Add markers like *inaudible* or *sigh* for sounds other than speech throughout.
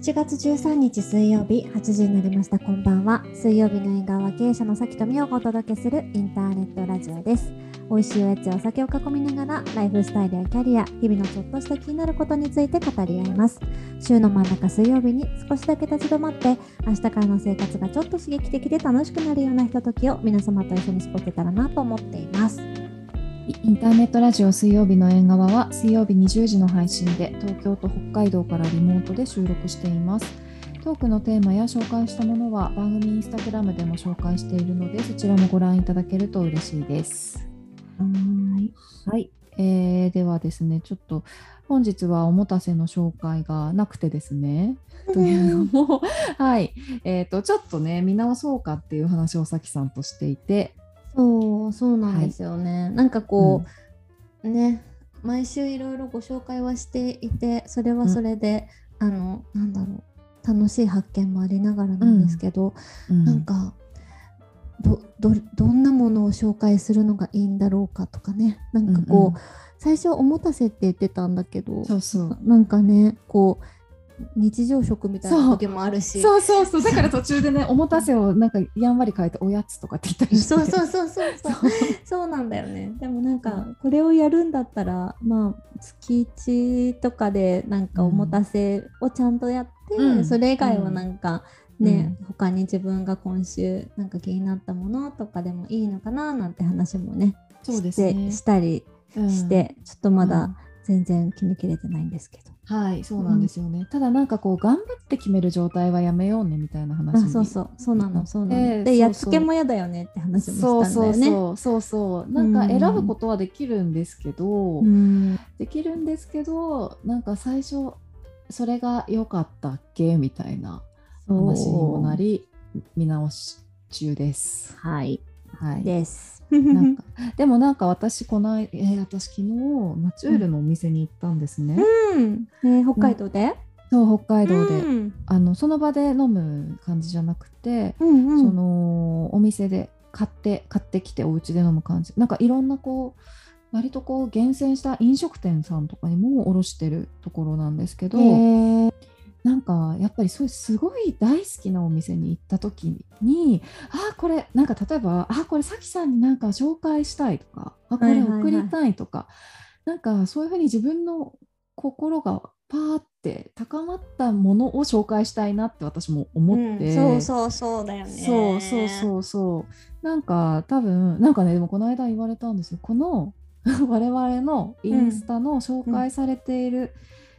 7月13日水曜日8時になりました。こんばんは。水曜日の縁側は経営者のさきとみをお届けするインターネットラジオです。美味しいおやつやお酒を囲みながらライフスタイルやキャリア日々のちょっとした気になることについて語り合います。週の真ん中水曜日に少しだけ立ち止まって明日からの生活がちょっと刺激的で楽しくなるようなひとときを皆様と一緒に過ごせたらなと思っています。インターネットラジオ水曜日の縁側は水曜日20時の配信で東京と北海道からリモートで収録しています。トークのテーマや紹介したものは番組インスタグラムでも紹介しているのでそちらもご覧いただけると嬉しいです。はいはい、えー、ではですねちょっと本日はおもたせの紹介がなくてですね *laughs* というのもはいえー、とちょっとね見直そうかっていう話をさきさんとしていてそうそうなんですよね、なんかこう、ね毎週いろいろご紹介はしていてそれはそれで、あのなんだろう楽しい発見もありながらなんですけど、うん。なんかどどどんなものを紹介するのがいいんだろうかとかね。なんかこう、うんうん。最初おもたせって言ってたんだけどそう。なんかねこう日常食みたいな時もあるし。そうそうそう。だから途中でねおもたせをなんかやんわり変えておやつとかって言ったりして。そうそうそうそうそう。そうなんだよね。でもなんかこれをやるんだったらまあ月1とかでなんかおもたせをちゃんとやって、うん。それ以外はなんかね、うん。他に自分が今週なんか気になったものとかでもいいのかななんて話もねそうですね。してしたりうん。して、ちょっとまうん。だ全然決めきれてないんですけど、はいそうなんですよね、ただなんかこう頑張って決める状態はやめようねみたいな話にあそうそう。そうなのそうなの、ええでやっつけも嫌だよねって話もしたんだよね。そうそうそう。そうなんか選ぶことはできるんですけど、うん。できるんですけどなんか最初それが良かったっけ？みたいな話にもなり見直し中です。はいはい、です。なんかでもなんか私この間、えー私昨日ナチュールのお店に行ったんですね。うん、えー北海道で、そう北海道で、うん。あのその場で飲む感じじゃなくて、うんうん、そのお店で買って買ってきてお家で飲む感じ。なんかいろんなこう割とこう厳選した飲食店さんとかにも卸してるところなんですけど、へーなんかやっぱりそういうすごい大好きなお店に行った時にあこれなんか例えばあこれさきさんになんか紹介したいとかあこれ送りたいとか、なんかそういうふうに自分の心がパーって高まったものを紹介したいなって私も思って、うん、そうそうそうだよね。そうそうそうそう。なんか多分なんかねでもこの間言われたんですよ。この *laughs* 我々のインスタの紹介されている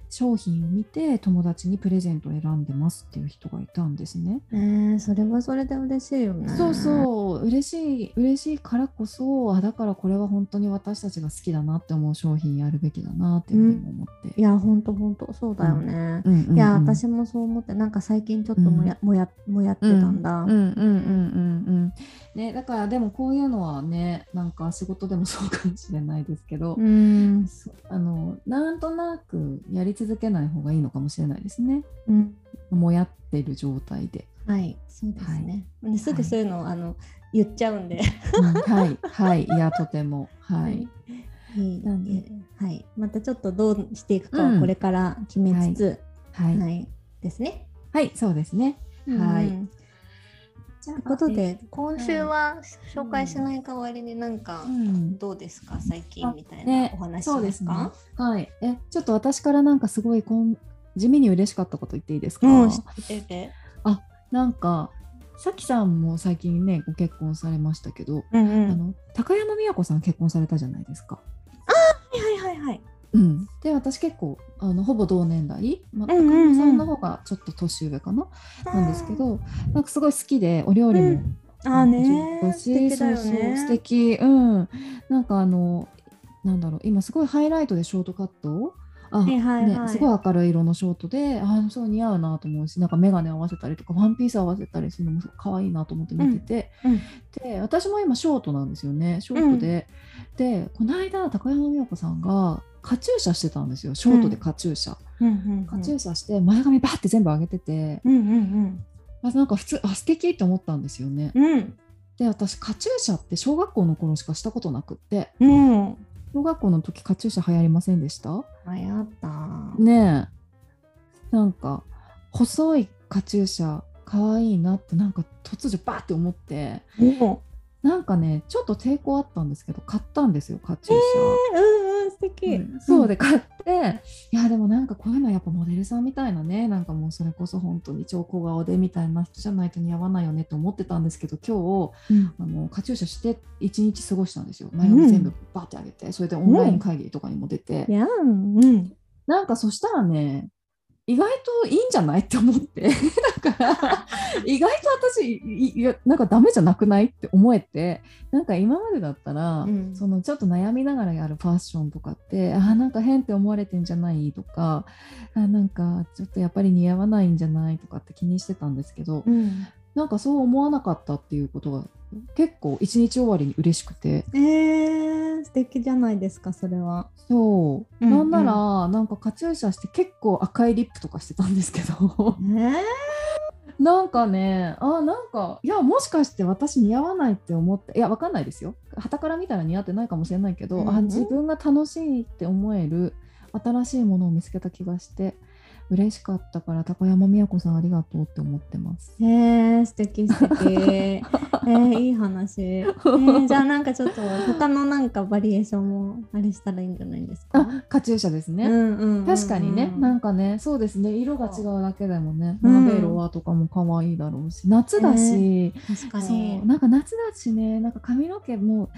商品を見て友達にプレゼントを選んでますっていう人がいたんですね。ねえそれはそれで嬉しいよね。そうそう嬉しい嬉しいからこそあだからこれは本当に私たちが好きだなって思う商品やるべきだなっていうふうに思って。いやほんとほんとそうだよね。うんうんうんいや私もそう思ってなんか最近ちょっともや、もやもやってたんだ。うんうんうんうんうんねだからでもこういうのはねなんか仕事でもそうかもしれないですけど、うん。そあのなんとなくやり続けない方がいいのかもしれないですね。うん。もやってる状態で、はいそうですね。ですぐそういうの、あの言っちゃうんで。うんはいはいいやとても。はい、い。いなんで。えはい、またちょっとどうしていくかうん。はこれから決めつつ、はい。はい、ですね。はい、そうですね。はいということで今週は紹介しない代わりになんかうんどうですか？最近みたいなねお話しそうですねか。はいえちょっと私からなんかすごいこん地味に嬉しかったこと言っていいですか、うん、知ってて。なんかさきさんも最近ねご結婚されましたけど、うんうんあの高山美和子さん結婚されたじゃないですか。はいはいはいはい。うん、で私結構あのほぼ同年代、まあ、高うんうんうん。山さんの方がちょっと年上かな、なんですけどなんかすごい好きでお料理も、うん。あーね素敵だよそうそうね素敵。うん。なんかあのなんだろう今すごいハイライトでショートカットあ、はいはいはい。ね、すごい明るい色のショートであそう似合うなと思うしなんか眼鏡合わせたりとかワンピース合わせたりするのも可愛いなと思って見てて、うんうん。で私も今ショートなんですよね。ショートで、でこの間高山美和子さんがカチューシャしてたんですよ。ショートでカチューシャ、うん。うんカチューシャして前髪バーって全部上げてて、うんうんあなんか普通あ素敵って思ったんですよね。うん。うんで私カチューシャって小学校の頃しかしたことなくって。うん。小学校の時カチューシャ流行りませんでした？流行った。ねえ。なんか細いカチューシャ可愛いなってなんか突如バーって思って。おなんかねちょっと抵抗あったんですけど買ったんですよカチューシャ。うんうん素敵、うん。そうで買って、いやでもなんかこういうのはやっぱモデルさんみたいなねなんかもうそれこそ本当に超小顔でみたいな人じゃないと似合わないよねって思ってたんですけど今うん。日あのカチューシャして1日過ごしたんですよ。前髪全部バーって上げて、それでオンライン会議とかにも出て、うん。なんかそしたらね意外といいんじゃないって思って。*laughs* だから意外と私いいやなんかダメじゃなくないって思えて。なんか今までだったら、うん。そのちょっと悩みながらやるファッションとかってあーなんか変って思われてんじゃないとかあーなんかちょっとやっぱり似合わないんじゃないとかって気にしてたんですけど、うん。なんかそう思わなかったっていうことが結構一日終わりに嬉しくて。えー、素敵じゃないですかそれは。そう、うんなんならなんかカチューシャして結構赤いリップとかしてたんですけど。えなんかねあなんかいやもしかして私似合わないって思っていやわかんないですよ。傍から見たら似合ってないかもしれないけど、うん。あ自分が楽しいって思える新しいものを見つけた気がして嬉しかったから高山美也子さんありがとうって思ってます。ー、えー、素敵素敵。えー、いい話、えー、*laughs* じゃあなんかちょっと他のなんかバリエーションもあれしたらいいんじゃないですか？あカチューシャですね。うんうんうんうん。確かにね、なんかね、そうですね、色が違うだけでもね、うん。マーベロアとかも可愛いだろうし、夏だし、確かそうになんか夏だしね、なんか髪の毛も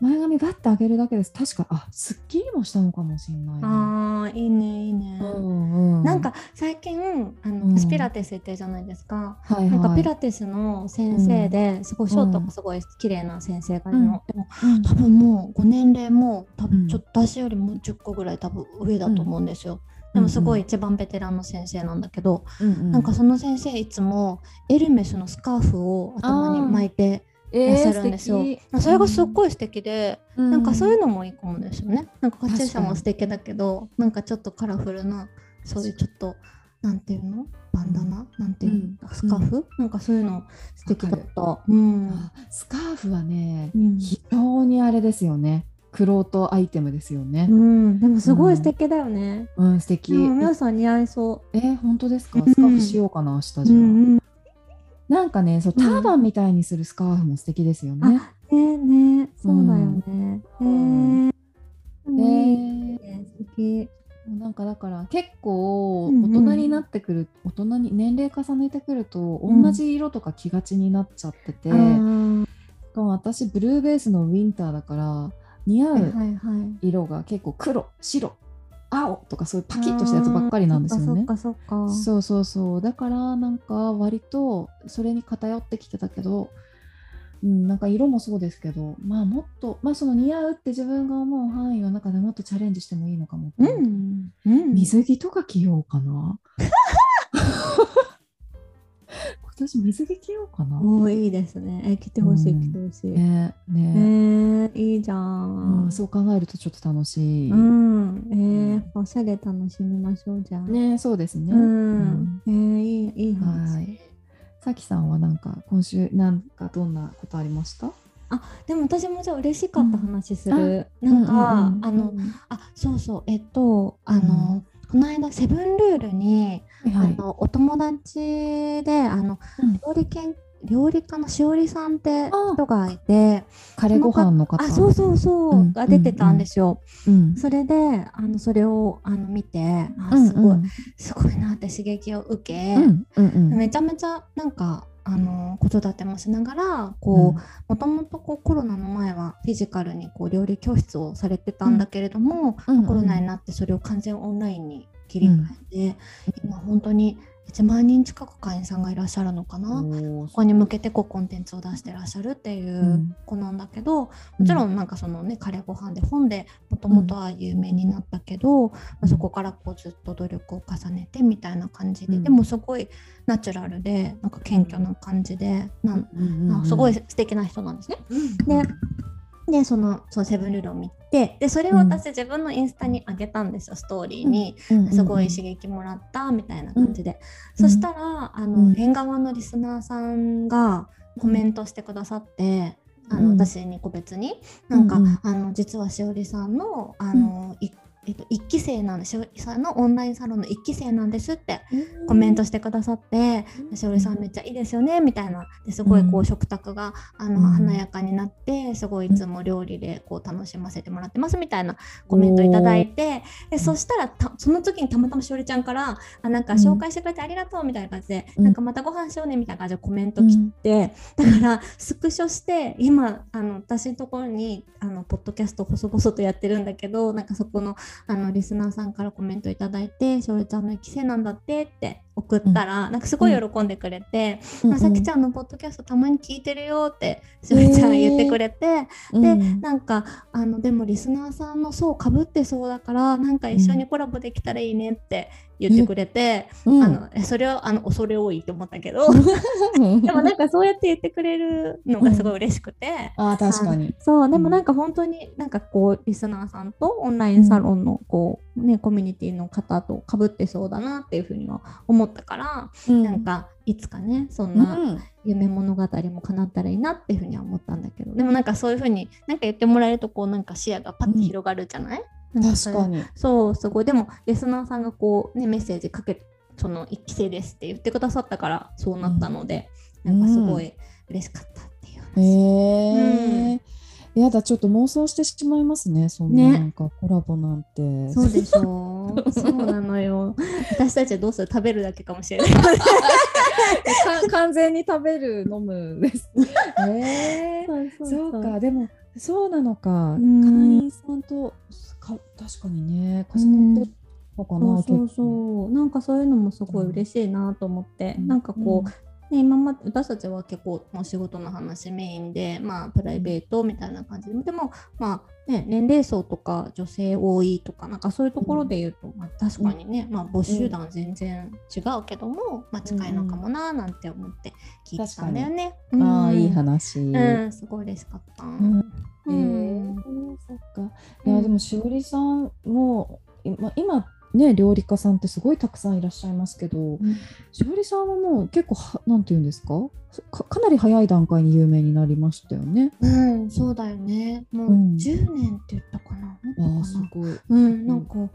前髪バッて上げるだけです。確か、あすっきりもしたのかもしれないな。あーいいねいいね、うんうんなんか最近あの、うん。私ピラティス行ってるじゃないですか、はいはい、なんかピラティスの先生ですごいショートがすごい綺麗な先生がいるの、でもうん。多分もうご年齢も多うん。分ちょっと私よりも10個ぐらい多分上だと思うんですよ、でもすごい一番ベテランの先生なんだけど、うんうん。なんかその先生いつもエルメスのスカーフを頭に巻いていらっしゃるんですよ、それがすっごい素敵で、うん。なんかそういうのもいいかもですよね。なんかカチューシャも素敵だけどなんかちょっとカラフルなそういうちょっとなんていうの？バンダナ、なんていうの、うんスカーフ、なんかそういうの素敵だっわたうん、あスカーフはね、うん。非常にあれですよね。クロアイテムですよね。う。ん、でもすごい素敵だよね、うん、素敵。うん、皆さん似合いそえー本当ですか？うん。スカーフしようかな、明日う、じゃなんかねそうターバンみたいにするスカーフも素敵ですよね。ねねそうだよね、うん。へえ。ねなんかだから結構うんうん大人になってくる、大人に年齢重ねてくるとうん同じ色とか着がちになっちゃってて、あーしかも私ブルーベースのウィンターだから似合はいう色が結構黒白青とかそういうパキッとしたやつばっかりなんですよね。そそそうそうそう。だからなんか割とそれに偏ってきてたけど、うん、なんか色もそうですけどまあもっとまあその似合うって自分が思う範囲の中でもっとチャレンジしてもいいのかもうん、うん、水着とか着ようかな *laughs* 今年水着着ようかな。おーいいですね。え来てほしいうん。来てほしい、ねえね、ー、いいじゃうんんそう考えるとちょっと楽しい、うん、えー、おしゃれ楽しみましょうじゃあ。ねそうですね、うん、えー、いい、いい話。はい。さきさんはなんか今週なんかどんなことありました？あ、でも私もじゃあ嬉しかった話すうん。る。なんか、うううんあの、あ、そうそう、えっと、あの、この間セブンルールに、はいはい。あのお友達であの、うん。料理研料理家のしおりさんってあ人がいてカレーご飯の方。あそうそうそう、うん。が出てたんですよ。うん。それであのそれをあの見てあうんすごい、うんすごいなって刺激を受け、うん。うんうん。めちゃめちゃなんかあの子育てもしながらこうもともとこうコロナの前はフィジカルにこう料理教室をされてたんだけれども、うん。コロナになってそれを完全オンラインに切り替えて、今本当に1万人近く会員さんがいらっしゃるのかな？ここに向けてこうコンテンツを出してらっしゃるっていううん。子なんだけど、もちろんなんかそのねカレーご飯で本でもともとは有名になったけど、まあそこからこうずっと努力を重ねてみたいな感じで、うん。でもすごいナチュラルでなんか謙虚な感じでなんすごい素敵な人なんですね。うん。ででそのそのセブンルールを見てでそれを私自分のインスタに上げたんですよストーリーに。うん。うん。すごい刺激もらったみたいな感じで、そしたらあの、うん。縁側のリスナーさんがコメントしてくださって、あうん。の私に個別に。なんか、うんうん。あの実はしおりさんのあの、いえっと、1期生なんでしおりさんのオンラインサロンの1期生なんですってコメントしてくださって「しおりさんめっちゃいいですよね」みたいな。ですごいこう食卓があの華やかになってすごいいつも料理でこう楽しませてもらってますみたいなコメントいただいてでそしたらたその時にたまたましおりちゃんからあなんか紹介してくれてありがとうみたいな感じで、なんかまたご飯しようねみたいな感じでコメント来て、だからスクショして今あの私のところにあのポッドキャスト細々とやってるんだけどなんかそこのあのリスナーさんからコメントいただいて「しおりちゃんの規制なんだって」って送ったら、うん、なんかすごい喜んでくれて「うん、さきちゃんのポッドキャストたまに聞いてるよ」ってしおりちゃん言ってくれて、で、うん、なんかあのでもリスナーさんの層かぶってそうだからなんか一緒にコラボできたらいいねって言ってくれて、あのそれをあの恐れ多いと思ったけど。*laughs* でもなんかそうやって言ってくれるのがすごい嬉しくて、あ確かに。そうでもなんか本当になんかこうリスナーさんとオンラインサロンのこう、ね、コミュニティの方とかぶってそうだなっていうふうには思ったから、うん、なんかいつかねそんな夢物語も叶ったらいいなっていうふうには思ったんだけど。でもなんかそういうふうになんか言ってもらえるとこうなんか視野がパッて広がるじゃない、うん、確かに。そうすごい。でもリスナーさんがこうねメッセージかけその一期生ですって言ってくださったからそうなったので、うん、なんかすごい嬉しかったっていう。話。へえやだちょっと妄想してしまいますねそんななんかコラボなんて、ね、そうでしょう。*laughs* そうなのよ。私たちはどうする？食べるだけかもしれない。*laughs* 完全に食べる飲むです *laughs* えー、そうかでもそうなのか、会員さんとか確かにね重なってのかな、そうそうなんかそういうのもすごい嬉しいなと思って、うん、なんかこう、ね、今まで私たちは結構もう仕事の話メインで、まあ、プライベートみたいな感じで。でも、まあね、年齢層とか女性多いとかなんかそういうところで言うと、うん、まあ、確かにね、まあ、母集団全然違うけども、まあ、近いのかもななんて思って聞いてたんだよね。うん、ああいい話、うん、すごい嬉しかった。うんしおりさんも今今ね、料理家さんってすごいたくさんいらっしゃいますけど、うん、しおりさんはもう結構はなんて言うんですか？かなり早い段階に有名になりましたよね。うん、そうだよね。もう10年って言ったかな？うん、あすごい。うん、なんかやっ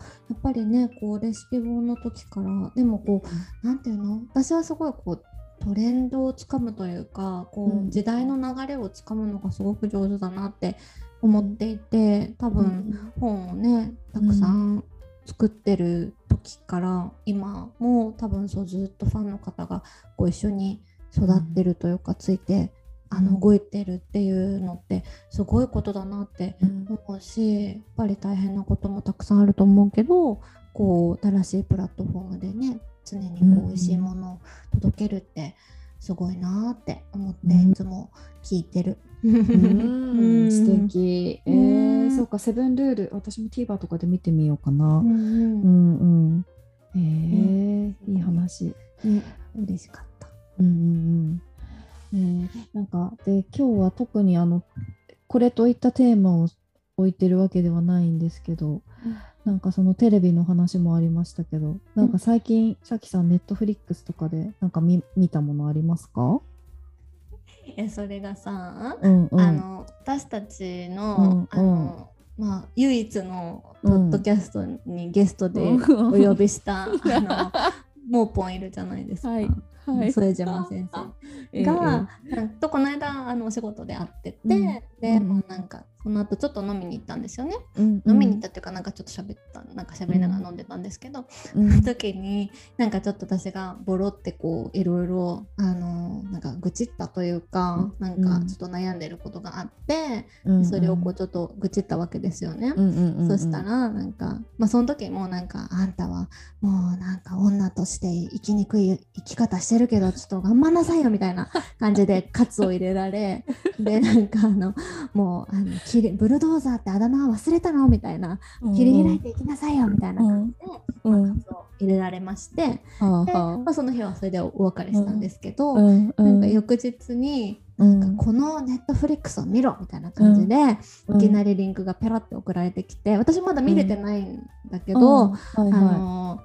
ぱりね、こうレシピ本の時からでもこう、うん、なんていうの？私はすごいこうトレンドをつかむというか、こう、うん、時代の流れをつかむのがすごく上手だなって思っていて、多分本をねたくさん作ってる時から今も多分そうずっとファンの方がご一緒に育ってるというか、ついてあの動いてるっていうのってすごいことだなって思うし、やっぱり大変なこともたくさんあると思うけどこう新しいプラットフォームでね常にこう美味しいものを届けるってすごいなって思っていつも聞いてる。うん素敵。えー、そうか、セブンルール、私も TVer とかで見てみようかな。うんうん。えー、いい話。ね、嬉しかった。うんうんうん。えー、なんかで今日は特にあのこれといったテーマを置いてるわけではないんですけど、うん、なんかそのテレビの話もありましたけど、なんか最近、さきさんネットフリックスとかでなんか見見たものありますか？えそれがさ、うんうん、あの私たちのうんうん、あのまあ、唯一のポッドキャストにゲストでお呼びした、うん、あのモーポンいるじゃないですか。はいはい、副島先生。*laughs* が、えー、とこの間あのお仕事で会ってて、うん、で、うん、もうなんかその後ちょっと飲みに行ったんですよね、うん飲みに行ったっていうかなんかちょっと喋ったなんか喋りながら飲んでたんですけど、うん、その時になんかちょっと私がボロってこういろいろあのなんか愚痴ったというか、うん、なんかちょっと悩んでることがあって、うん、それをこうちょっと愚痴ったわけですよね、そしたらなんかまあその時もなんかあんたはもうなんか女として生きにくい生き方してるけどちょっと頑張んなさいよみたいな感じでカツを入れられでなんかあのもうあのきれブルドーザーってあだ名忘れたの？みたいな、切り開いていきなさいよみたいな感じで、うん、まあ、入れられまして、でまあ、その日はそれでお別れしたんですけど、なんか翌日になんかこのネットフリックスを見ろみたいな感じで、いきなりリンクがペラって送られてきて私まだ見れてないんだけど、あの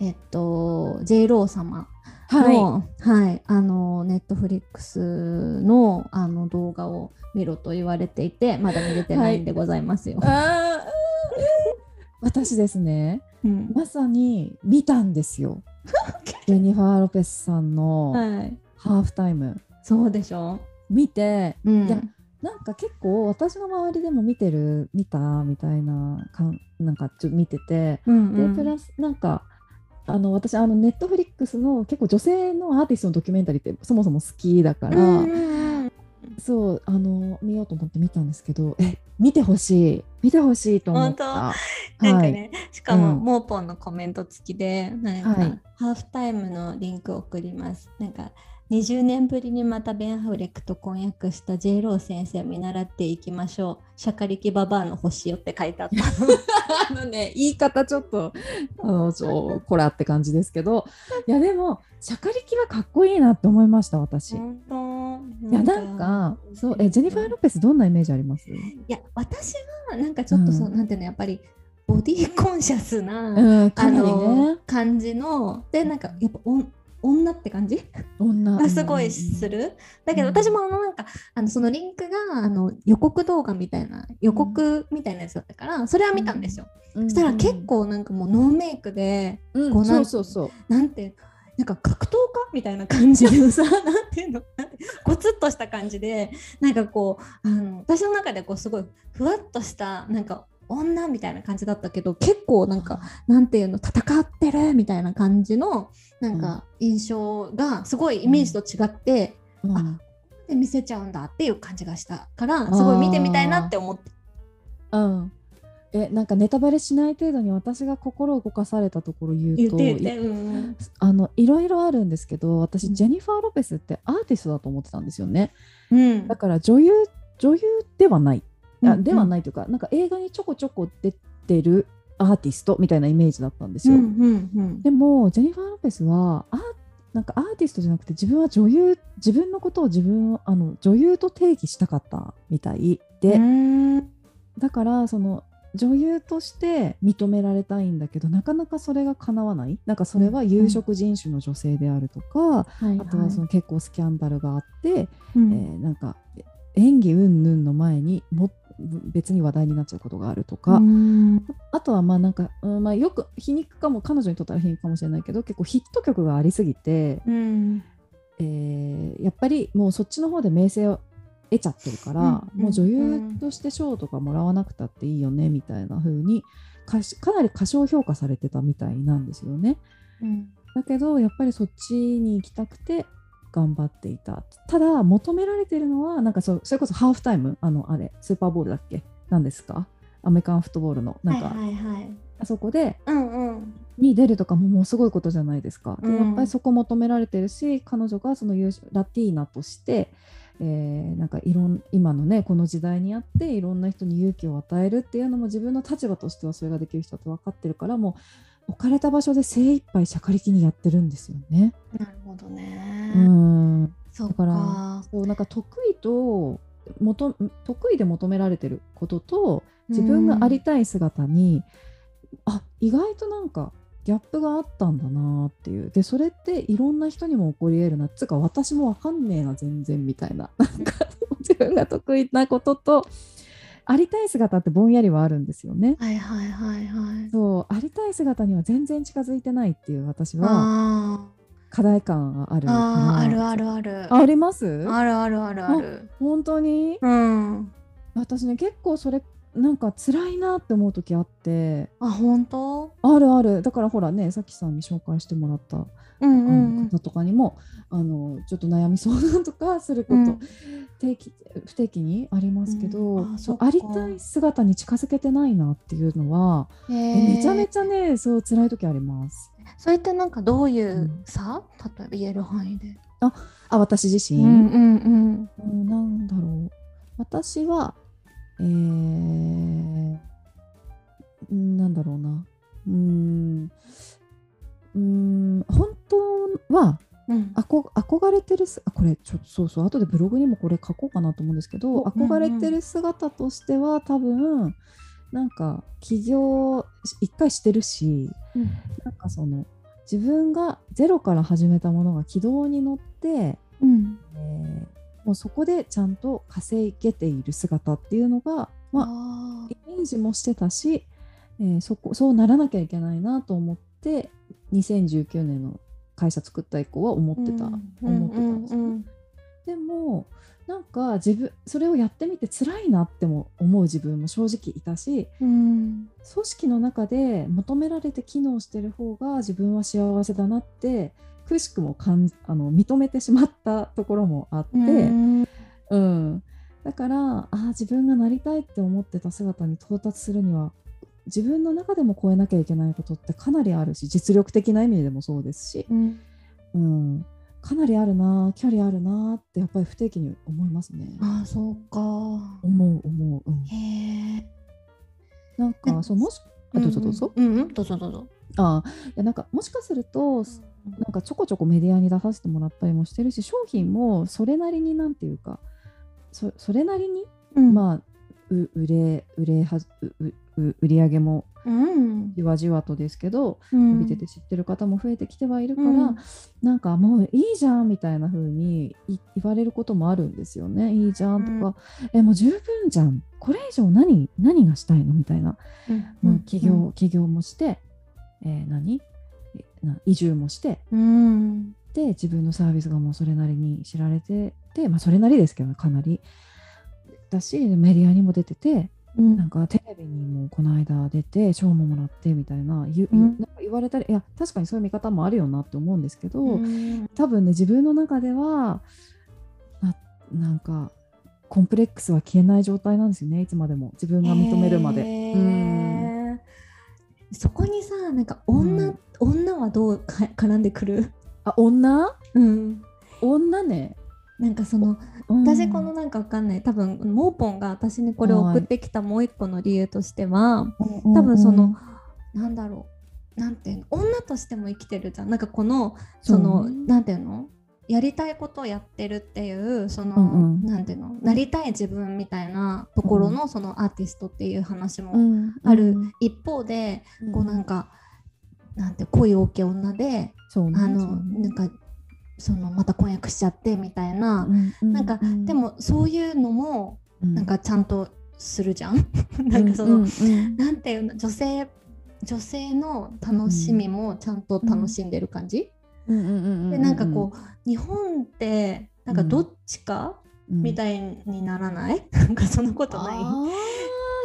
えっと J ロー様の、はい、はい、あのネットフリックスのあの動画を見ろと言われていてまだ見れてないんでございますよ。はい、私ですね。うん。まさに見たんですよ。ジェニファー・ロペスさんのはい。ハーフタイム。そうでしょ？見てうん。いやなんか結構私の周りでも見てる見たみたいなかんなんかちょっと見ててうんうん。でプラスなんかあの私あのネットフリックスの結構女性のアーティストのドキュメンタリーってそもそも好きだから、そうあの見ようと思って見たんですけどえ見てほしい見てほしいと思った。なんかはいね、しかも、うん。モーポンのコメント付きで、なんか、はい。ハーフタイムのリンクを送ります。なんか、20年ぶりにまたベン・アフレックと婚約した J・ ロー先生を見習っていきましょう。シャカリキババアの星よって書いてあった。*laughs* あのね言い方ちょっとあのちょこらって感じですけどいやでもシャカリキはかっこいいなって思いました私。い本当？やなんかそうえジェニファー・ロペスどんなイメージあります？いや、私はなんかちょっとそう、うんなんていうの、やっぱりボディコンシャスな、うんかあのね感じの、で、なんかやっぱおん女って感じ？女。が *laughs* すごいする？だけどうん。私もあのなんかあのそのリンクがあの予告動画みたいな予告みたいなやつだったからそれは見たんですよ。うん。うん。そしたら結構なんかもうノーメイクでうん。こうなんそうそうそう。なんてなんか格闘家みたいな感じでさ *laughs* なんていうの？なんてゴツッとした感じでなんかこうあの私の中でこうすごいふわっとしたなんか女みたいな感じだったけど結構なんかなんていうの戦ってるみたいな感じのなんか印象がすごいイメージと違って、うん。あで見せちゃうんだっていう感じがしたからすごい見てみたいなって思って。うん。えなんかネタバレしない程度に私が心を動かされたところ言うとあのいろいろあるんですけど私うん。ジェニファー・ロペスってアーティストだと思ってたんですよね。うん。だから女優女優ではないあうん。ではないというか、なんか映画にちょこちょこ出てるアーティストみたいなイメージだったんですよ、うんうんうん。でもジェニファー・ロペスはアーなんかアーティストじゃなくて自分は女優自分のことを自分あの女優と定義したかったみたいで、うん。だからその女優として認められたいんだけどなかなかそれが叶わない。なんかそれは有色人種の女性であるとか、はいあとはその結構スキャンダルがあって、うん。えーなんか演技云々の前にも別に話題になっちゃうことがあるとか、うん。あとはまあなんか、うんまあ、よく皮肉かも彼女にとっては皮肉かもしれないけど結構ヒット曲がありすぎて、うん。えーやっぱりもうそっちの方で名声を得ちゃってるから、うん。もう女優として賞とかもらわなくたっていいよねみたいな風にかしかなり過小評価されてたみたいなんですよね。うん。だけどやっぱりそっちに行きたくて頑張っていた。ただ求められてるのはなんかそそれこそハーフタイムあのあれスーパーボールだっけ？何ですか？アメリカンフットボールのなんか、はいはいはい。あそこでうんうん。に出るとかももうすごいことじゃないですか。でうん。やっぱりそこ求められてるし彼女がそのラティーナとして、えーなんかいろん今のねこの時代にあっていろんな人に勇気を与えるっていうのも自分の立場としてはそれができる人だと分かってるからもう置かれた場所で精一杯しゃかりきにやってるんですよね。なるほどねうん。だからかそうなんか得意と求得意で求められてることと自分がありたい姿に、あ意外となんかギャップがあったんだなっていう。でそれっていろんな人にも起こり得るな。っつうか私もわかんねえな全然みたいな。*laughs* なんか自分が得意なこととありたい姿ってぼんやりはあるんですよね。はいはいはいはい。そうありたい姿には全然近づいてないっていう私はあ課題感があるーあーあるるあるある。あります？あるあるあるある。本当に？うん。私ね結構それなんか辛いなって思う時あって。あ本当？あるある。だからほらねさきさんに紹介してもらった、うんうあんうん。の方とかにもあのちょっと悩み相談とかすること、うん。定期不定期にありますけど、うん。あそうありたい姿に近づけてないなっていうのは、めちゃめちちゃねそう辛い時あります。ゃそれってなんかどういううん。さ例えば言える範囲で。あ私自身、うんうんうん。なんだろう。私はえー、うんなんだろうな。うーんうーん本当はうん。あこ憧れてるすあこれちょっとそうそう後でブログにもこれ書こうかなと思うんですけどお憧れてる姿としては多分なんか起業一回してるしうん。なんかその自分がゼロから始めたものが軌道に乗ってうん。えーもうそこでちゃんと稼げている姿っていうのが、まあ、あイメージもしてたしえーそこそうならなきゃいけないなと思って2019年の会社作った以降は思ってた、思ってたんですね。うんでもなんか自分それをやってみて辛いなっても思う自分も正直いたしうん組織の中で求められて機能してる方が自分は幸せだなってくしくもかんあの認めてしまったところもあって、うんうん、だからあー自分がなりたいって思ってた姿に到達するには自分の中でも超えなきゃいけないことってかなりあるし実力的な意味でもそうですし、うん。うん、かなりあるな距離あるなってやっぱり不定期に思いますね。ああそうか。思う思う、うん、へえなんかそうもしあどうぞどうぞ、うんうんうん。どうぞどうぞ。あいやなんかもしかするとなんかちょこちょこメディアに出させてもらったりもしてるし商品もそれなりになんていうかそそれなりに、うん。まあう売れ売れはううう売り上げもうん。じわじわとですけどうん。伸びてて知ってる方も増えてきてはいるから、うん。なんかもういいじゃんみたいな風にい言われることもあるんですよね。いいじゃんとか、えもう十分じゃん。これ以上何何がしたいのみたいな、うん。うん。起業起業もして、えー何？移住もしてうん。で自分のサービスがもうそれなりに知られてて、まあ、それなりですけどねかなり。だしメディアにも出ててうん。なんかテレビにもこの間出て賞ももらってみたいな言,、うん。なんか言われたりいや確かにそういう見方もあるよなって思うんですけど、うん。多分ね自分の中ではななんかコンプレックスは消えない状態なんですよねいつまでも。自分が認めるまで。へうんー。そこにさなんか女、うん。女はどうか絡んでくる？あ女？うん。女ね、なんかそのうん。私このなんかわかんない。多分モーポンが私にこれを送ってきたもう一個の理由としては多分その、なんだろう。なんていうの。女としても生きてるじゃん。なんかこのそのなんていうの？やりたいことをやってるっていうその、うんうん。なんていうの？なりたい自分みたいなところの、そのアーティストっていう話もうんあるうん一方で、うん。こうなんかなんて恋多き女で、ね。あのそうね。なんかそのまた婚約しちゃってみたいな、うなんか、うでもそういうのもうん。なんかちゃんとするじゃん。*laughs* なんかその、うんうん。なんていうの女性女性の楽しみもちゃんと楽しんでる感じ、でなんかこう日本ってなんかどっちか、うん。みたいにならない？*laughs* なんかそんなことない？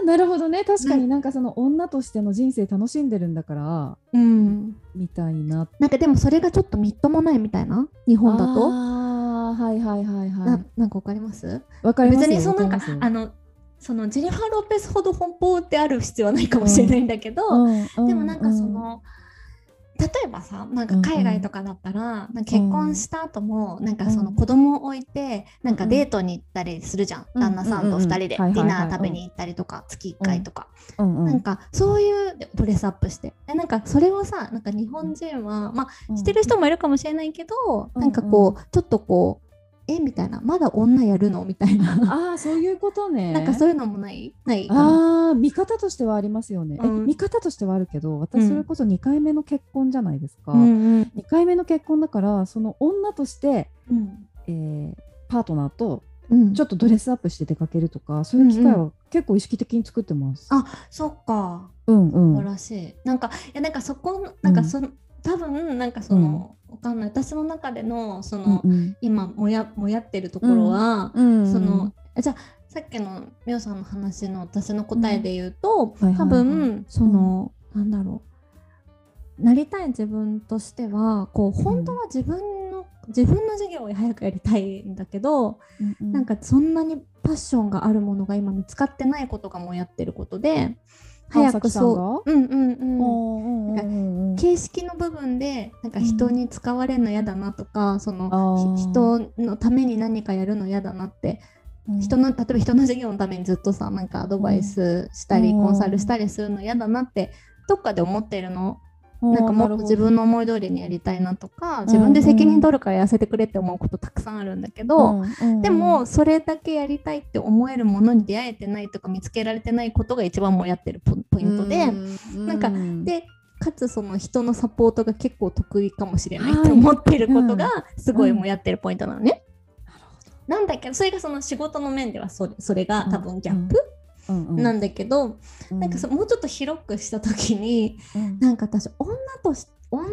なるほどね。確かになんかその女としての人生楽しんでるんだからうん。みたいな。なんかでもそれがちょっとみっともないみたいな？日本だと？あーはいはいはいはななんかわかります？いわかりますよ別にそうなんかあのそのジェニファー・ロペスほど奔放ってある必要はないかもしれないんだけど、うんうん。でもなんかその、例えばさなんか海外とかだったら、なんか結婚した後もなんかその子供を置いてなんかデートに行ったりするじゃん、うん。旦那さんと2人で。ディナー食べに行ったりとか、月1回とか、うん。うんなんかそういうドレスアップして。でなんかそれをさなんか日本人はまあしてる人もいるかもしれないけど、うん。なんかこうちょっとこうえみたいな。まだ女やるの？みたいな。ああそういうことね。*laughs* なんかそういうのもない？ないああ見方としてはありますよね、えうん。見方としてはあるけどうん。私それこそ2回目の結婚じゃないですか、うんうん2回目の結婚だからその女として、うん。えーパートナーとうん。ちょっとドレスアップして出かけるとかそういう機会は結構意識的に作ってます。あそっか。うんうん。素晴らしい。なんかいやなんかそこなんかその、多分なんかその、わかんない。私の中でのその、うん今もやもやってるところは、うんそのあじゃあさっきのみおさんの話の私の答えで言うと、はいはいはい。多分その、なんだろう。なりたい自分としてはこう本当は自分の、自分の授業を早くやりたいんだけど、うん。なんかそんなにパッションがあるものが今見つかってないことがもやってることで早くそう。うんうんうん。うんうんうんうん。形式の部分でなんか人に使われるの嫌だなとか、そのあーひ人のために何かやるの嫌だなって。うん。人の例えば人の授業のためにずっとさなんかアドバイスしたり、うん。コンサルしたりするの嫌だなってどっかで思ってるの、なんかもっと自分の思い通りにやりたいなとか自分で責任取るからやらせてくれって思うことたくさんあるんだけど、うんうん。でもそれだけやりたいって思えるものに出会えてないとか見つけられてないことが一番もやってるポポイントで、うんなんかうんでかつその人のサポートが結構得意かもしれないはいと思ってることうがすごいもうやってるポイントなのね。なるほど。なんだけどそれがその仕事の面ではそれそれが多分ギャップ、うんうんなんだけど、うん。なんかそもうちょっと広くした時にうん。なんか私女とし女っ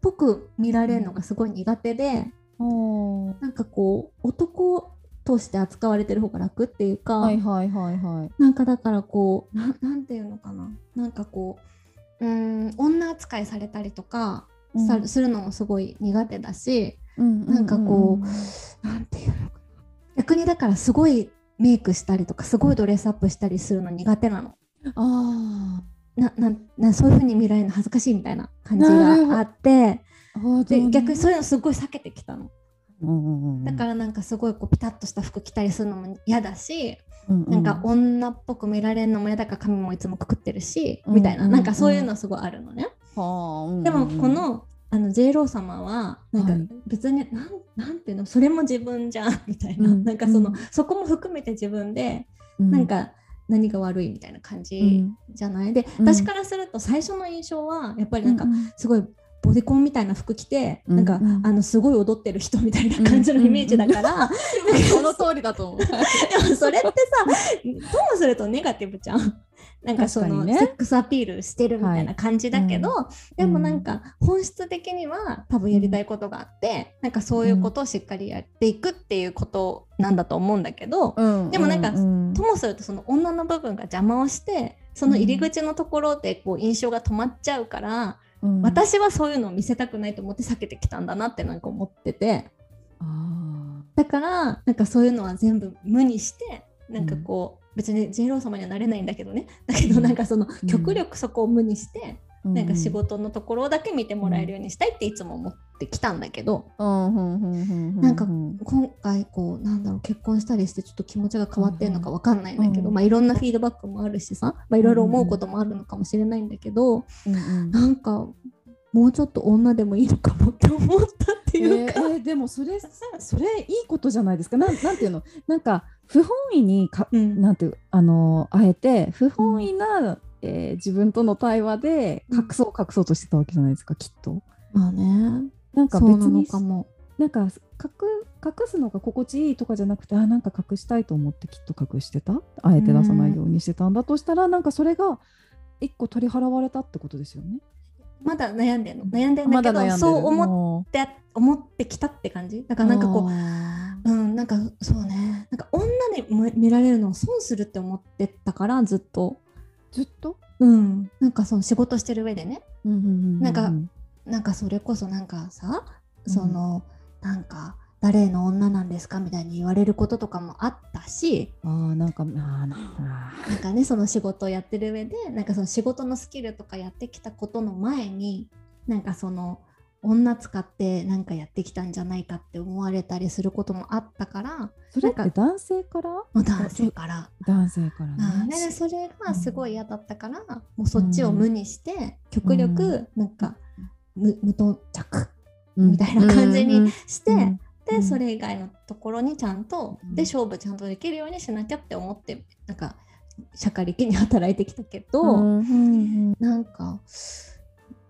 ぽく見られるのがすごい苦手でおー。なんかこう男として扱われてる方が楽っていうか、はいはいはいはい。なんかだからこうななんていうのかな。なんかこううーん女扱いされたりとか、さするのもすごい苦手だしなんかこうなんていうのかな。逆にだからすごいメイクしたりとかすごいドレスアップしたりするの苦手なの。うん。あなななそういう風に見られるの恥ずかしいみたいな感じがあって。で逆にそそういうのすごい避けてきたの。うんうんうん、だからなんかすごいこうピタッとした服着たりするのも嫌だし、うんうん、なんか女っぽく見られるのも嫌だから髪もいつもくくってるし、うんみたいなうんなんかそういうのすごいあるのね。うんうんでもこ、のあの J ロー様はなんかはい。別になんなんていうの？それも自分じゃん *laughs* みたいな、うん。なんかその、うん。そこも含めて自分でうなん、か何が悪いみたいな感うじん。じゃない、でうん。私からすると最初の印象はやっぱりなんかすごいボディコンみたいな服着て、うんなんかうんあのすごい踊ってる人みたいな感じのイメージだから、*laughs* その通りだと思う。*laughs* でもそれってさともするとネガティブじゃん？なんかそのセックスアピールしてるみたいな感じだけど、でもなんか本質的には多分やりたいことがあって、なんかそういうことをしっかりやっていくっていうことなんだと思うんだけど、うん。でもなんかうんともするとその女の部分が邪魔をしてその入り口のところでこう印象が止まっちゃうから、うん。私はそういうのを見せたくないと思って避けてきたんだなってなんか思ってて。あだからなんかそういうのは全部無にしてなんかこう、別にロー様にはなれないんだけどね。だけどなんかその、うん。極力そこを無にして、ーなんか仕、事のところだけ見てもらえるようにしたいっていつも思ってきたんだけど、うんうんうんうんうん、なんか今回こうなんだろう結婚したりしてちょっと気持ちが変わってんのかわかんないんだけど、うん。まあいろんなフィードバックもあるしさ、まあ、いろいろ思うこともあるのかもしれないんだけど、うんうん。なんかもうちょっと女でもいいのかもって思ったってえいうか。ーえーでもそれそれいいことじゃないですかなんなんていうの？なんか不本意にかうんなんていうあのあえて不本意な、えー自分との対話でうん隠そう隠そうとしてたわけじゃないですかきっと。まあねなんか別そうなのにかも。なんか隠隠すのが心地いいとかじゃなくてあなんか隠したいと思ってきっと隠してた？あえて出さないようにしてたんだとしたら、なんかそれが一個取り払われたってことですよね。まだ悩んでんの？悩んでんだけど、まそう思もって思ってきたって感じ？だかうらなんかこあううんなんかそうね。なんか女に見見られるのを損するって思ってたからずっと。ーずっと、うん。なんかその仕事してる上でね。うんうんうんうんなんかなんかそれこそなんかさその、なんか誰の女なんですかみたいに言われることとかもあったしあーなんかなんかねその仕事をやってる上でなんかその仕事のスキルとかやってきたことの前になんかその女使ってなんかやってきたんじゃないかって思われたりすることもあったからそれって男性から？男性から。男性からね。でそれがすごい嫌だったから、もうそっちを無にして、極力なんか無無頓着みたいな感じにして、うんで、うん。それ以外のところにちゃんと、うん。で勝負ちゃんとできるようにしなきゃって思ってなんか社会的に働いてきたけど、うんうんなんか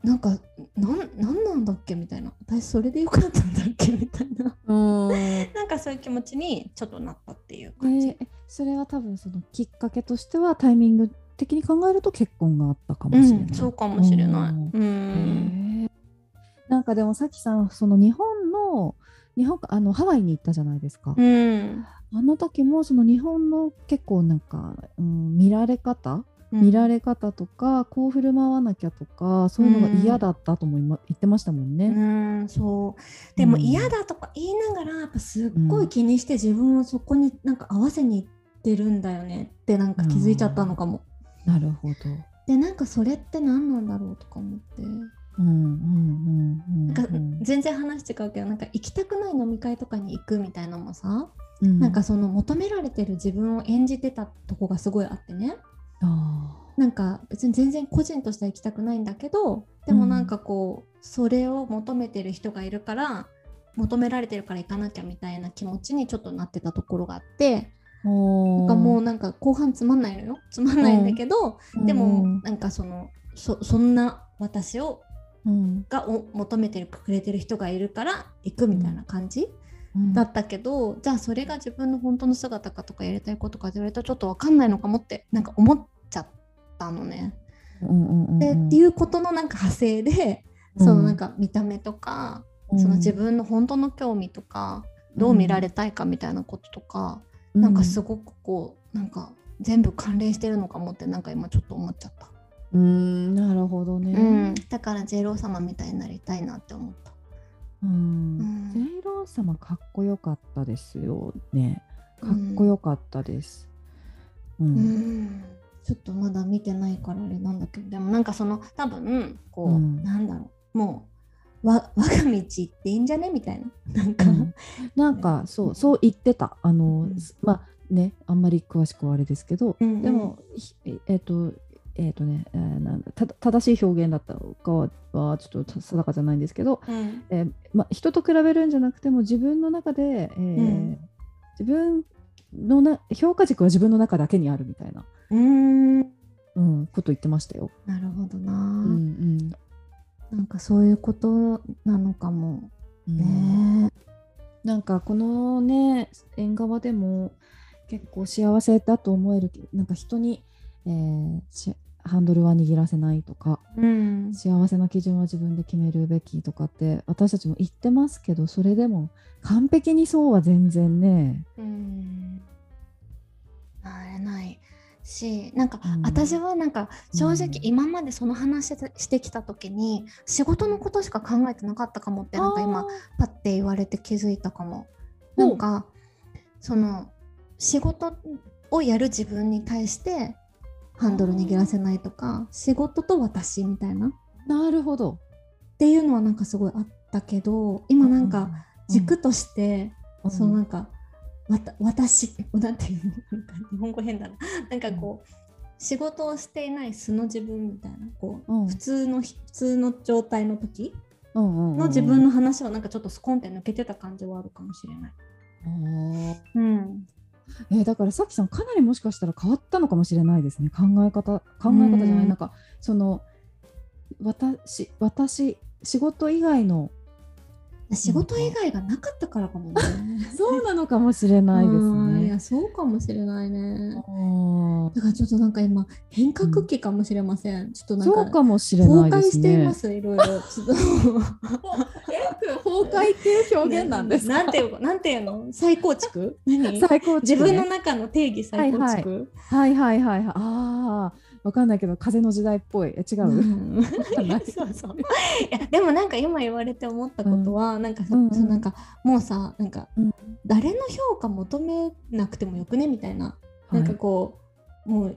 なんかなんなんなんだっけみたいな。私それでよかったんだっけみたいな。うん。う *laughs* んなんかそういう気持ちにちょっとなったっていうえ感じ。ーそれは多分そのきっかけとしてはタイミング的に考えると結婚があったかもしれない。うん、そうかもしれない。うん。なんかでもさきさんその日本の日本かあのハワイに行ったじゃないですか。うんあの時もその日本の結構なんか、うん、見られ方見られ方とか、こう振る舞わなきゃとかそういうのが嫌だったとも今言ってましたもんうね。んそうでもうん嫌だとか言いながらやっぱすっごい気にして自分をそこになんか合わせにいってるんだよねってなんか気づいちゃったのかも。なるほど。でなんかそれって何なんだろうとか思ってうんうんうんうんなんかうん全然話違うけどなんか行きたくない飲み会とかに行くみたいなのもさ、うん。なんかその求められてる自分を演じてたとこがすごいあってね。あなんか別に全然個人としては行きたくないんだけどでもなんかこう、それを求めてる人がいるから求められてるから行かなきゃみたいな気持ちにちょっとなってたところがあってなんかもうなんか後半つまんないのよ。つまんないんだけど、うん。でもうんなんかそのそそんな私をうんがお求めてくれてる人がいるから行くみたいな感じ、うん。だったけど、じゃあそれが自分の本当の姿かとかやりたいことかって言われたらちょっと分かんないのかもってなんか思っちゃったのね。うんうんうんでうん。っていうことのなんか派生で、うん。そのなんか見た目とか、その自分の本当の興味とかどう見られたいかみたいなこととか、なんかすごくこうなんか全部関連してるのかもってなんか今ちょっと思っちゃった。うんなるほどね。うん、だからジェイロー様みたいになりたいなって思った。うん。うん。ジェイロー様かっこよかったですよね。かっこよかったです。ううん。んちょっとまだ見てないからあれなんだけどでもなんかその多分こう、うん。なんだろうもうわ *laughs* 我が道行っていいんじゃね？みたいな。なんか、うん。なんかそうそう言ってた。あの、うん。まあねあんまり詳しくはあれですけど、うんうん。でもひえっ、とえっ、とね、えーなんだた正しい表現だったかははちょっと定かじゃないんですけど、うん。えーまあ、人と比べるんじゃなくても自分の中で、えーん。自分のな評価軸は自分の中だけにあるみたいな、うーん。うん、こと言ってましたよ。なるほどな、うんなんかそういうことなのかもうん。ね、なんかこのね縁側でも結構幸せだと思えるなんか人に、えーしハンドルは握らせないとかうん。幸せの基準は自分で決めるべきとかって私たちも言ってますけどそれでも完璧にそうは全然ねうん。なれないしなんか、うん。私はなんか正直うん。今までその話してしてきた時に仕事のことしか考えてなかったかもってなんか今パッて言われて気づいたかも。なんかその仕事をやる自分に対してハンドル握らせないとか仕事と私みたいな。っなるほど。ていうのはなんかすごいあったけど今なんか軸として、うんそのなんかわた私なんていうの？なんか日本語変だな。なんかこう仕事をしていない素の自分みたいなこう、うん。普通のひ普通の状態の時の自分の話はなんかちょっとスコンって抜けてた感じはあるかもしれない。うん、えーだからさきさんかなりもしかしたら変わったのかもしれないですね。考え方考え方じゃない、うん。なんかその私私仕事以外の仕事以外がなかったからかもね。そうなのかもしれないですね。うんいやそうかもしれないね。だからちょっとなんか今変革期かもしれません。ちょっとなんかそうかもしれ崩壊ないですねしていま。すいろいろ。崩壊っていう表現なんですか？なんていうなんていうの？再構築？何？最高自分の中の定義再構築？はいはいはいはい。ああ、わかんないけど風の時代っぽい。え違う？うん。かんない。*laughs* そうそう。*laughs* いやでもなんか今言われて思ったことは、なんかそ,、うんうん。そのなんかもうさなんか、うん。誰の評価求めなくてもよくねみたいな、なんかこうもう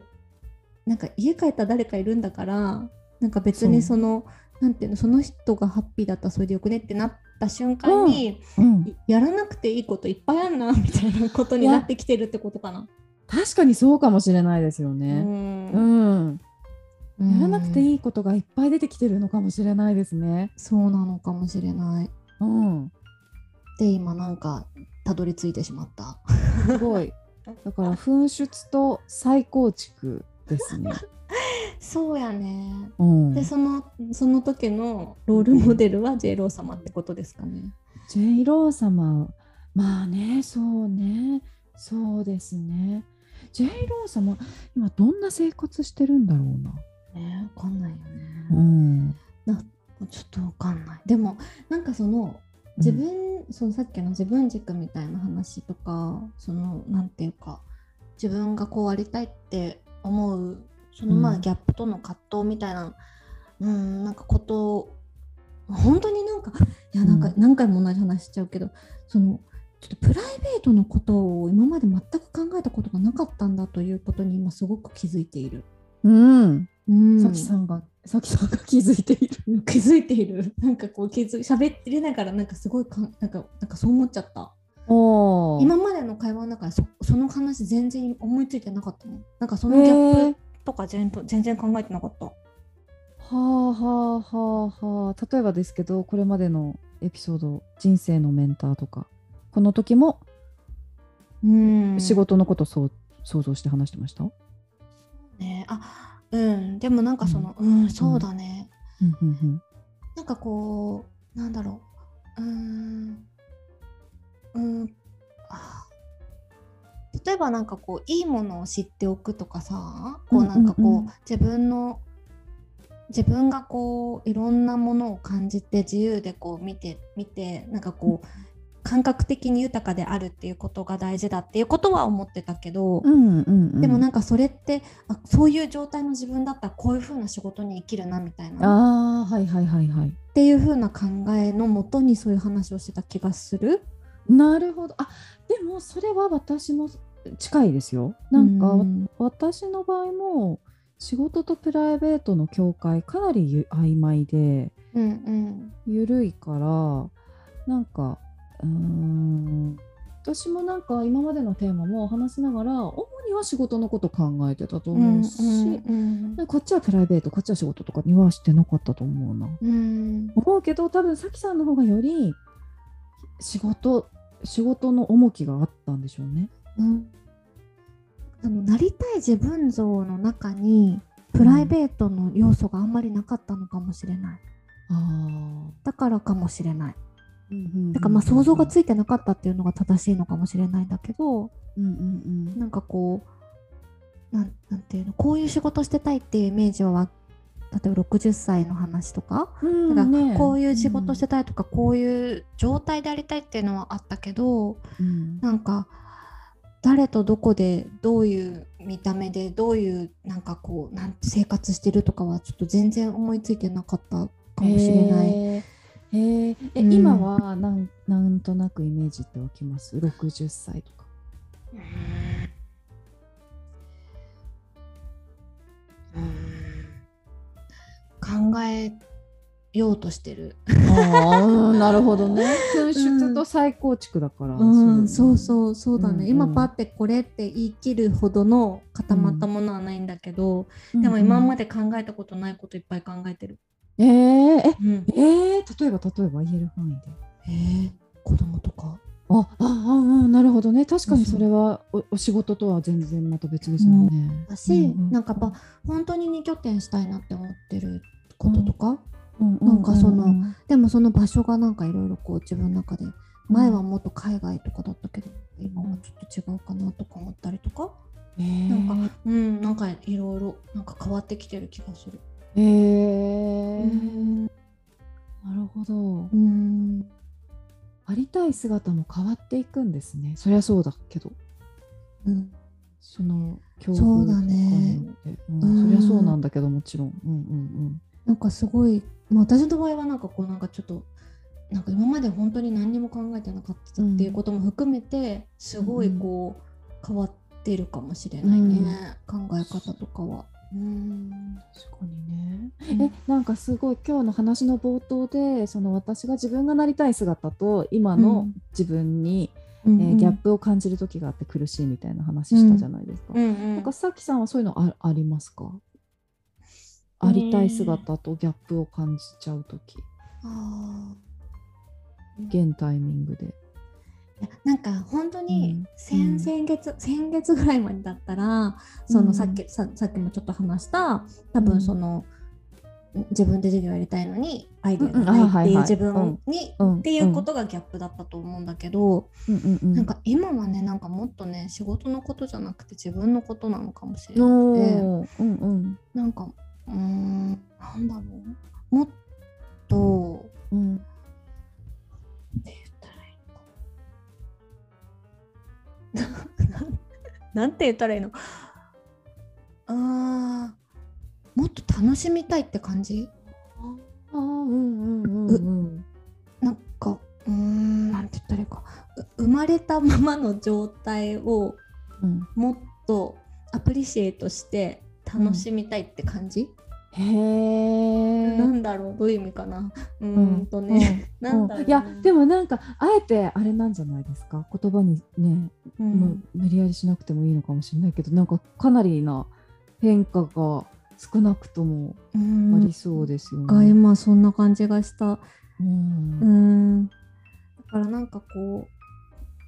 なんか家帰ったら誰かいるんだからなんか別にそそのなんていうのその人がハッピーだったらそれでよくねってなった瞬間に、うん、いやらなくていいこといっぱいあんなみたいなことになってきてるってことかな。確かにそうかもしれないですようね。んうん。やらなくてい。いいことがいっぱい出てきてるのかもしれないですね。そうなのかもしれない。うん。で今なんかたどり着いてしまった。すごい。だから噴出と再構築ですね。*laughs* そうやね。うん。でそのその時のロールモデルは J ロー様ってことですかね。J ロー様、まあね、そうね、そうですね。J ロー様、今どんな生活してるんだろうな。ねわかんないよね。うん。ちょっとわかんない。でもなんかその自分、そのさっきの自分軸みたいな話とかそのなんていうか自分がこうありたいって思うそのまあうんギャップとの葛藤みたいな、うん、なんかことを本当になんかいやなんかうん何回も同じ話しちゃうけど、そのちょっとプライベートのことを今まで全く考えたことがなかったんだということに今すごく気づいている。うん。うん、さきさんが、さきさんが気づいている。気づいている。なんかこう気づ喋ってりながらなんかすごいかんなんかなんかそう思っちゃった。おー今までの会話の中でそその話全然思いついてなかったもん。なんかそのギャップとか全然全然考えてなかった。はあはあはあはあ例えばですけどこれまでのエピソード人生のメンターとかこの時もうん。仕事のことそう想像して話してました、ね。あうん。でもなんかそのうん、そうだね。うんうんうんなんかこうなんだろう。うーん。うーえばなんかこういいものを知っておくとかさこうなんかこう,、うんうんうん自分の自分がこういろんなものを感じて自由でこう見て見てなんかこう感覚的に豊かであるっていうことが大事だっていうことは思ってたけど、うんうんうん、でもなんかそれってあそういう状態の自分だったらこういう風な仕事に生きるなみたいな。ああはいはいはいはい。っていう風な考えのもとにそういう話をしてた気がする。なるほど。あでもそれは私も近いですよ。なんか、うん。私の場合も仕事とプライベートの境界かなりゆ曖昧でうんうん。緩いからなんかうーん私もなんか今までのテーマも話しながら主には仕事のこと考えてたと思うし、うんこっちはプライベートこっちは仕事とかにはしてなかったと思うな。うん思うけど多分さきさんの方がより仕事仕事の重きがあったんでしょうね。うんあのなりたい自分像の中にプライベートの要素があんまりなかったのかもしれない。あだからかもしれない。あ。だからまあ想像がついいてなかったっていうのが正しいのかもしれないんだけど、うんうんなんかこうなんなんていうのこういう仕事してたいっていうイメージはわ例えば60歳の話とか、うん。なんかねこういう仕事してたいとか、こういう状態でありたいっていうのはあったけどうんなんか誰とどこでどういう見た目でどういうなんかこうなんて生活してるとかはちょっと全然思いついてなかったかもしれない。へーへーえ、うん今はなんなんとなくイメージって湧きます？60歳とか。考えようとしてる。ああなるほどね。噴出と再構築だから。うん、そううそうそうだね、うんうん今パってこれって言い切るほどの固まったものはないんだけど、でも今まで。で考えたことないこといっぱい考えてる。えー、えうん、えー、例えば例えば言える範囲で。えー、子供とか。ああああなるほどね。確かにそれはおお仕事とは全然また別ですもんね。だし、うんうん。なんかやっぱ本当に二拠点したいなって思ってることとか、うんなんかそのうんでもその場所がなんかいろいろこう自分の中で前はもっと海外とかだったけど、今はちょっと違うかなとか思ったりとか、えー、なんかうんなんかいろいろなんか変わってきてる気がする。えー。うんなるほど。うん。ありたい姿も変わっていくんですね。そりゃそうだけど、うん。その境そうだねとかによって。ううん。ん、そりゃそうなんだけどもちろん。うんうんなんかすごい、まあ、私の場合はなんかこうなんかちょっとなんか今まで本当に何にも考えてなかったっていうことも含めてすごいこう変わってるかもしれないね、考え方とかは。うん確かにね。うん。えなんかすごい今日の話の冒頭でその私が自分がなりたい姿と今の自分に、えーギャップを感じる時があって苦しいみたいな話したじゃないですか。うんうん。なんかさきさんはそういうのあありますか？ありたい姿とギャップを感じちゃう時。あ現タイミングで。なんか本当うにん。先,、先月先月ぐらいまでだったらそのうん。さっき、ささっきもちょっと話した多うん。分その、自分で授業やりたいのにアイデアがないっていう自分に、うん。っていうことがギャップだったと思うんだけど、うん。うんうんなんか今はねなんかもっとね仕事のことじゃなくて自分のことなのかもしれなくてうんうん。なんかうーんなんだろう。もっとうん。っな *laughs* なんて言ったらいいの？あーもっと楽しみたいって感じ？あーうんうんうんうん。なんかうーんなんて言ったらいいか。う生まれたままの状態をうん。もっとアプリシエイトして楽しみたいって感じ、へえ。なんだろうどういう意味かな。うーんとね、なんだろういやでもなんかあえてあれなんじゃないですか？言葉にね、うん。無理やりしなくてもいいのかもしれないけどなんかかなりな変化が少なくともうん。ありそうですよがね。今そんな感じがした。うん。うん。だからなんかこ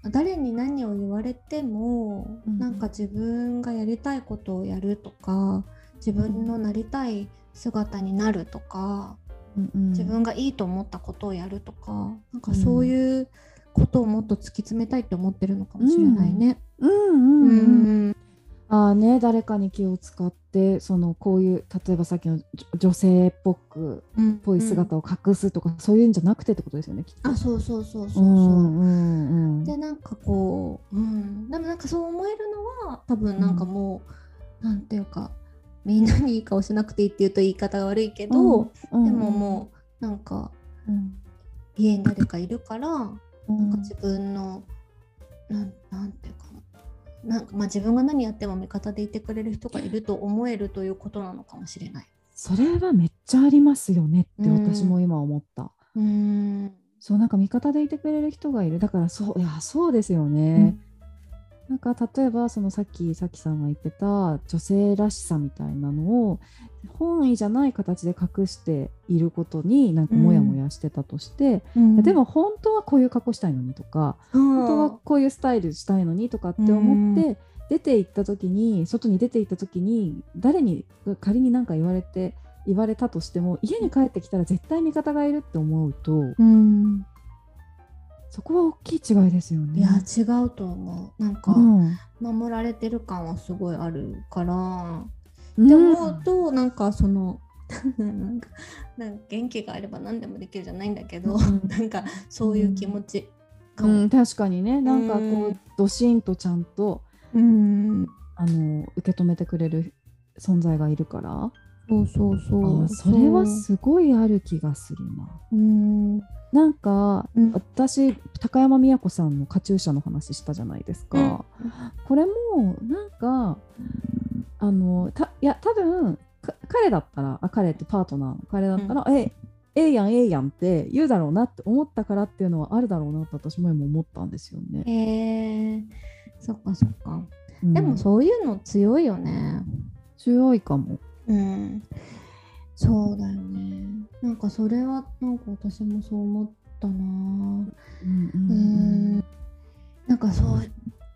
う誰に何を言われても、うん。なんか自分がやりたいことをやるとか自分のなりたい姿になるとか、うんうん。自分がいいと思ったことをやるとかなんかそういうことをもっと突き詰めたいって思ってるのかもしれないね。うんうんううん。んああね誰かに気を使ってそのこういう例えばさっきの女女性っぽくうんぽい姿を隠すとか、そういうんじゃなくてってことですよねきっと。あそうそうそうそうそう。うんうんうんでなんかこう、うん、でもなんかそう思えるのは多分なんかもう、なんていうかみんなにいい顔しなくていいって言うと言い方が悪いけど、うんでももうなんかうん家に誰かいるから、うん。なんか自分のなんなんていうかな。んかまあ自分が何やっても味方でいてくれる人がいると思えるということなのかもしれない。それはめっちゃありますよねってうん。私も今思った。うん。そうなんか味方でいてくれる人がいる。だからそういやそうですよね。なんか例えばそのさっきさきさんが言ってた女性らしさみたいなのを本意じゃない形で隠していることになんかモヤモヤしてたとして、うん。でも本当はこういう格好したいのにとか、本当はこういうスタイルしたいのにとかって思って、出て行った時に外に出て行った時に誰に仮に何か言われて言われたとしても家に帰ってきたら絶対味方がいるって思うとうんそこは大きい違いですよね。いや違うと思う。なんか、うん。守られてる感はすごいあるから、うん。って思うとなんかその *laughs* なんかなんか元気があれば何でもできるじゃないんだけど、うん。*laughs* なんかそういう気持ちかも。うん、確かにね。なんかこうんうドシンとちゃんとうん。あの受け止めてくれる存在がいるから。そうそうそう。あそれはすごいある気がするな。うんなんか、うん私高山美也子さんのカチューシャの話したじゃないですか。これもなんかあのたいや多分か彼だったらあ彼ってパートナーの彼だったら、えええやんええやんって言うだろうなって思ったからっていうのはあるだろうなって私も今思ったんですよね。へえそっかそっか。うんでもそういうの強いよね。強いかも。うん。そうだよね。なんかそれはなんか私もそう思ったな。うんうーんなんかそう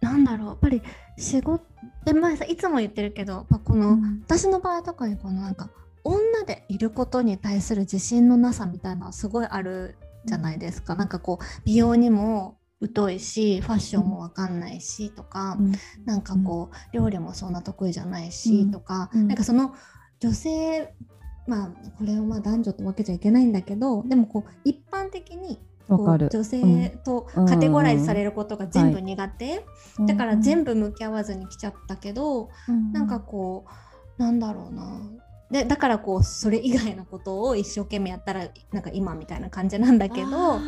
なんだろう。やっぱり仕事で前さいつも言ってるけどやっぱこの、うん。私の場合とかにこのなんか女でいることに対する自信のなさみたいなのはすごいあるじゃないですか、なんかこう美容にも疎いしファッションもわかんないしとか、うん。なんかこう料理もそんな得意じゃないしうん。とか、うん。なんかその女性まあこれをまあ男女と分けちゃいけないんだけどでもこう一般的に。女性とカテゴライズされることが全部苦手、だから全部、部向き合わずに来ちゃったけど、うん。なんかこうなんだろうな。でだからこうそれ以外のことを一生懸命やったらなんか今みたいな感じなんだけど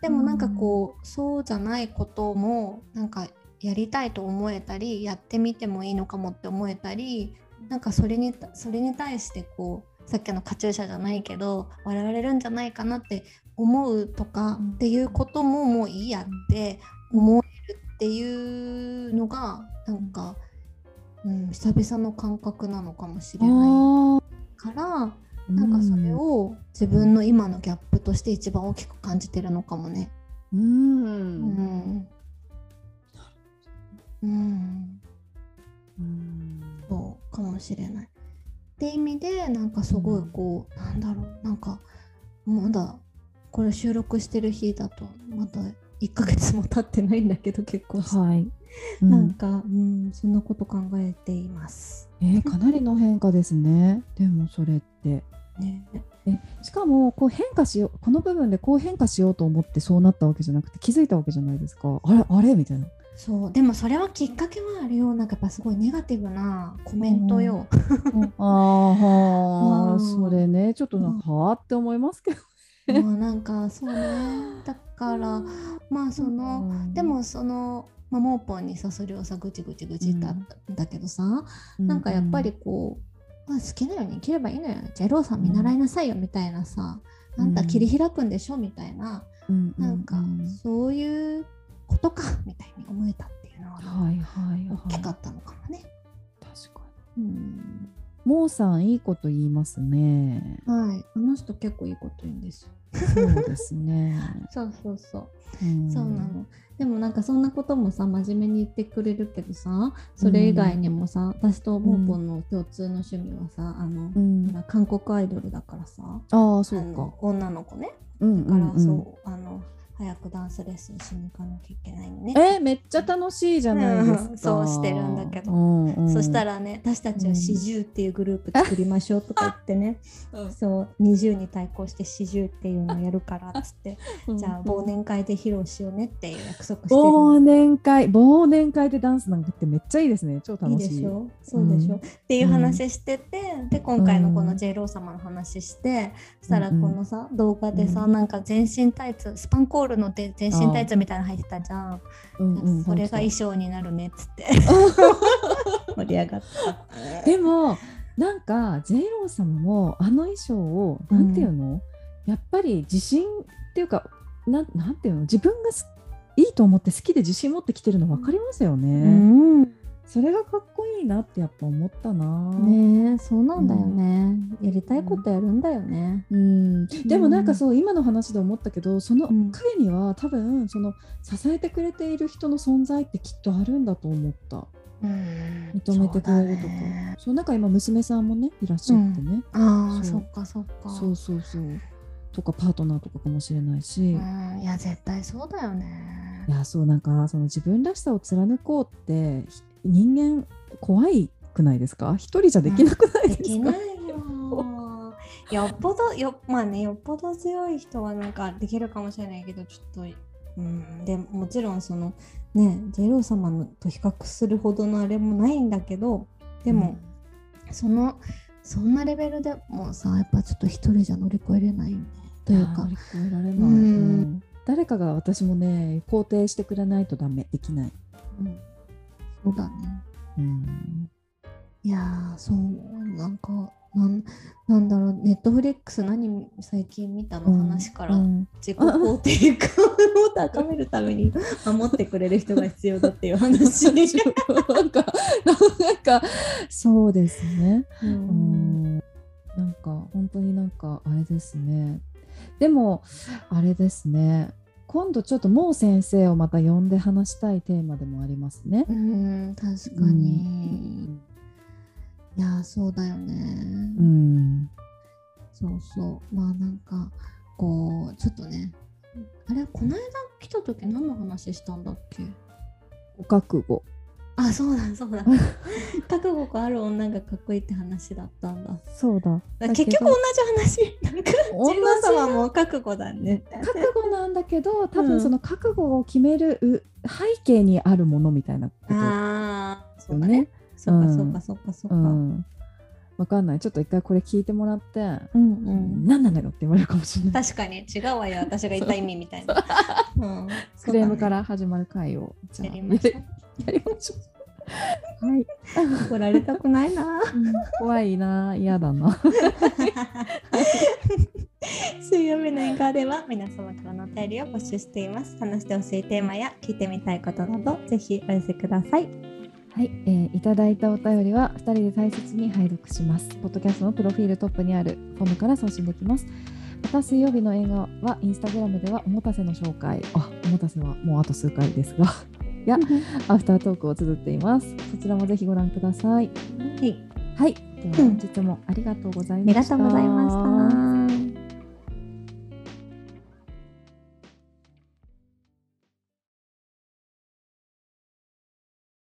でもなんかこうそうじゃないこともなんかやりたいと思えたりやってみてもいいのかもって思えたりなんかそれにそれに対してこうさっきのカチューシャじゃないけど笑われるんじゃないかなって思うとかうん。っていうことももういいやって思えるっていうのがなんか、うん、久々の感覚なのかもしれないあからなんかそれを自分の今のギャップとして一番大きく感じてるのかもね。うん、うん。うん、うん。そうかもしれない。って意味でなんかすごいこう、なんだろうなんかまだこれ収録してる日だとまだ1ヶ月も経ってないんだけど結婚して、はい、なんか、うん、そんなこと考えています。えーかなりの変化ですね。でもそれって。ね、えしかもこう変化しようこの部分でこう変化しようと思ってそうなったわけじゃなくて気づいたわけじゃないですか。あれあれ？みたいなそう。でもそれはきっかけはあるよ。なんかやっぱすごいネガティブなコメントよ。あーはー。うん。それね。ちょっとなんかはあって思いますけどもうなんかそうね。だからまあその、うん。でもその、まあ、モーポンにさそれをさぐちぐちぐちってあったんだけどさ、なんかやっぱりこう、まあ、好きなように生きればいいのよ。ジェローさん見習いなさいよみたいなさ、あんた切り開くんでしょみたいな、うん。なん。かうん。そういうことかみたいに思えたっていうのは、はいは大きかったのかもね。確かうん。にモーさんいいこと言いますね。はい、あの人結構いいこと言うんですよ。そうですね、*laughs* そうそうそう。ん。そうなの。でもなんかそんなこともさ真面目に言ってくれるけどさそれ以外にもさ、私とモーポンの共通の趣味はさ、あのうん。韓国アイドルだからさああそうか。女の子ね。うんだから、うん。うんそうあの早くダンスレッスンしに行かなきゃいけないのね。えーめっちゃ楽しいじゃないですか。うんそうしてるんだけど。うんうんそしたらね私たちは四十っていうグループ作りましょうとか言ってね、そう20に対抗して四十っていうのをやるからっつって、じゃあ忘年会で披露しようねっていう約束してる忘年会忘年会でダンスなんかってめっちゃいいですね。超いい楽しい。でしょ。そうでしょ、うん。っていう話してて、で今回のこのうん J ロー様の話して、そしたらうんうん。このさ動画でさ、うんなんか全身タイツスパンコールので全身タイツみたいなの入ってたじゃん、うんうんそれが衣装になるねっつって。*laughs* 盛り上がった。でもなんか J ロー様もあの衣装をうんなんていうの、やっぱり自信っていうかなんなんていうの？自分がすいいと思って好きで自信持ってきてるの分かりますよね、うんそれがかっこいいなってやっぱ思ったな、ねえそうなんだよね、やりたいことやるんだよね、うん、でもなんかそう今の話で思ったけどそのうん。彼には多分その支えてくれている人の存在ってきっとあるんだと思った。うん。認めてくれるとか。そう,、ね。なんか今娘さんもねいらっしゃってね、ああそっかそっか。そうそうそう。とかパートナーとかかもしれないし、いうん。いや絶対そうだよね。やそうなんかその自分らしさを貫こうってひ人間怖いくないですか？一人じゃできなくないでですか、きないよ。よっぽどよまあねよっぽど強い人はなんかできるかもしれないけどちょっとうんでもちろんそのねジェロー様のと比較するほどのあれもないんだけどでも、そのそんなレベルでもさやっぱちょっと一人じゃ乗り越えれないというか。乗り越えられない、うん。うん。誰かが私もね肯定してくれないとダメ。できない、うんそうだね。うん、いやーそうなんかなんなんだろうネットフリックス何最近見たの話から、うん。自己肯定感を高めるために *laughs* 守ってくれる人が必要だっていう話。なんかなんかそうですね。ううんん。なんか本当になんかあれですね。でもあれですね今度ちょっともう先生をまた呼んで話したいテーマでもありますね。うん確かに、いやーそうだよね、うん、そうそう。まあなんかこうちょっとねあれこの間来た時何の話したんだっけ？ご覚悟あそうだそうだ。覚悟がある女がかっこいいって話だったんだ。そうだ。結局同じ話。なんか同じジェロ様も覚悟だね。覚悟なんだけど多うん分その覚悟を決めるう背景にあるものみたいなことああですよね。そうかそうかそうかそうか、うん、わかんない。ちょっと一回これ聞いてもらって、うんうん。何なのよって言われるかもしれない。確かに。違うわよ。私が言った意味みたいな、*laughs* うん、クレームから始まる回をじゃあやりましょう。やりましょう。はい、怒られたくないな。怖いな。嫌だな。水曜日の映画では皆様からのお便りを募集しています。話してほしいテーマや聞いてみたいことなどぜひお寄せくださいはい、えーいただいたお便りは2人で大切に拝読します。ポッドキャストのプロフィールトップにあるフォームから送信できます。また水曜日の映画はインスタグラムではおもたせの紹介、あ、おもたせはもうあと数回ですが、*laughs* や *laughs* アフタートークを綴っています。そちらもぜひご覧ください。はいはい、では本日もありがとうございました。ありがとうございました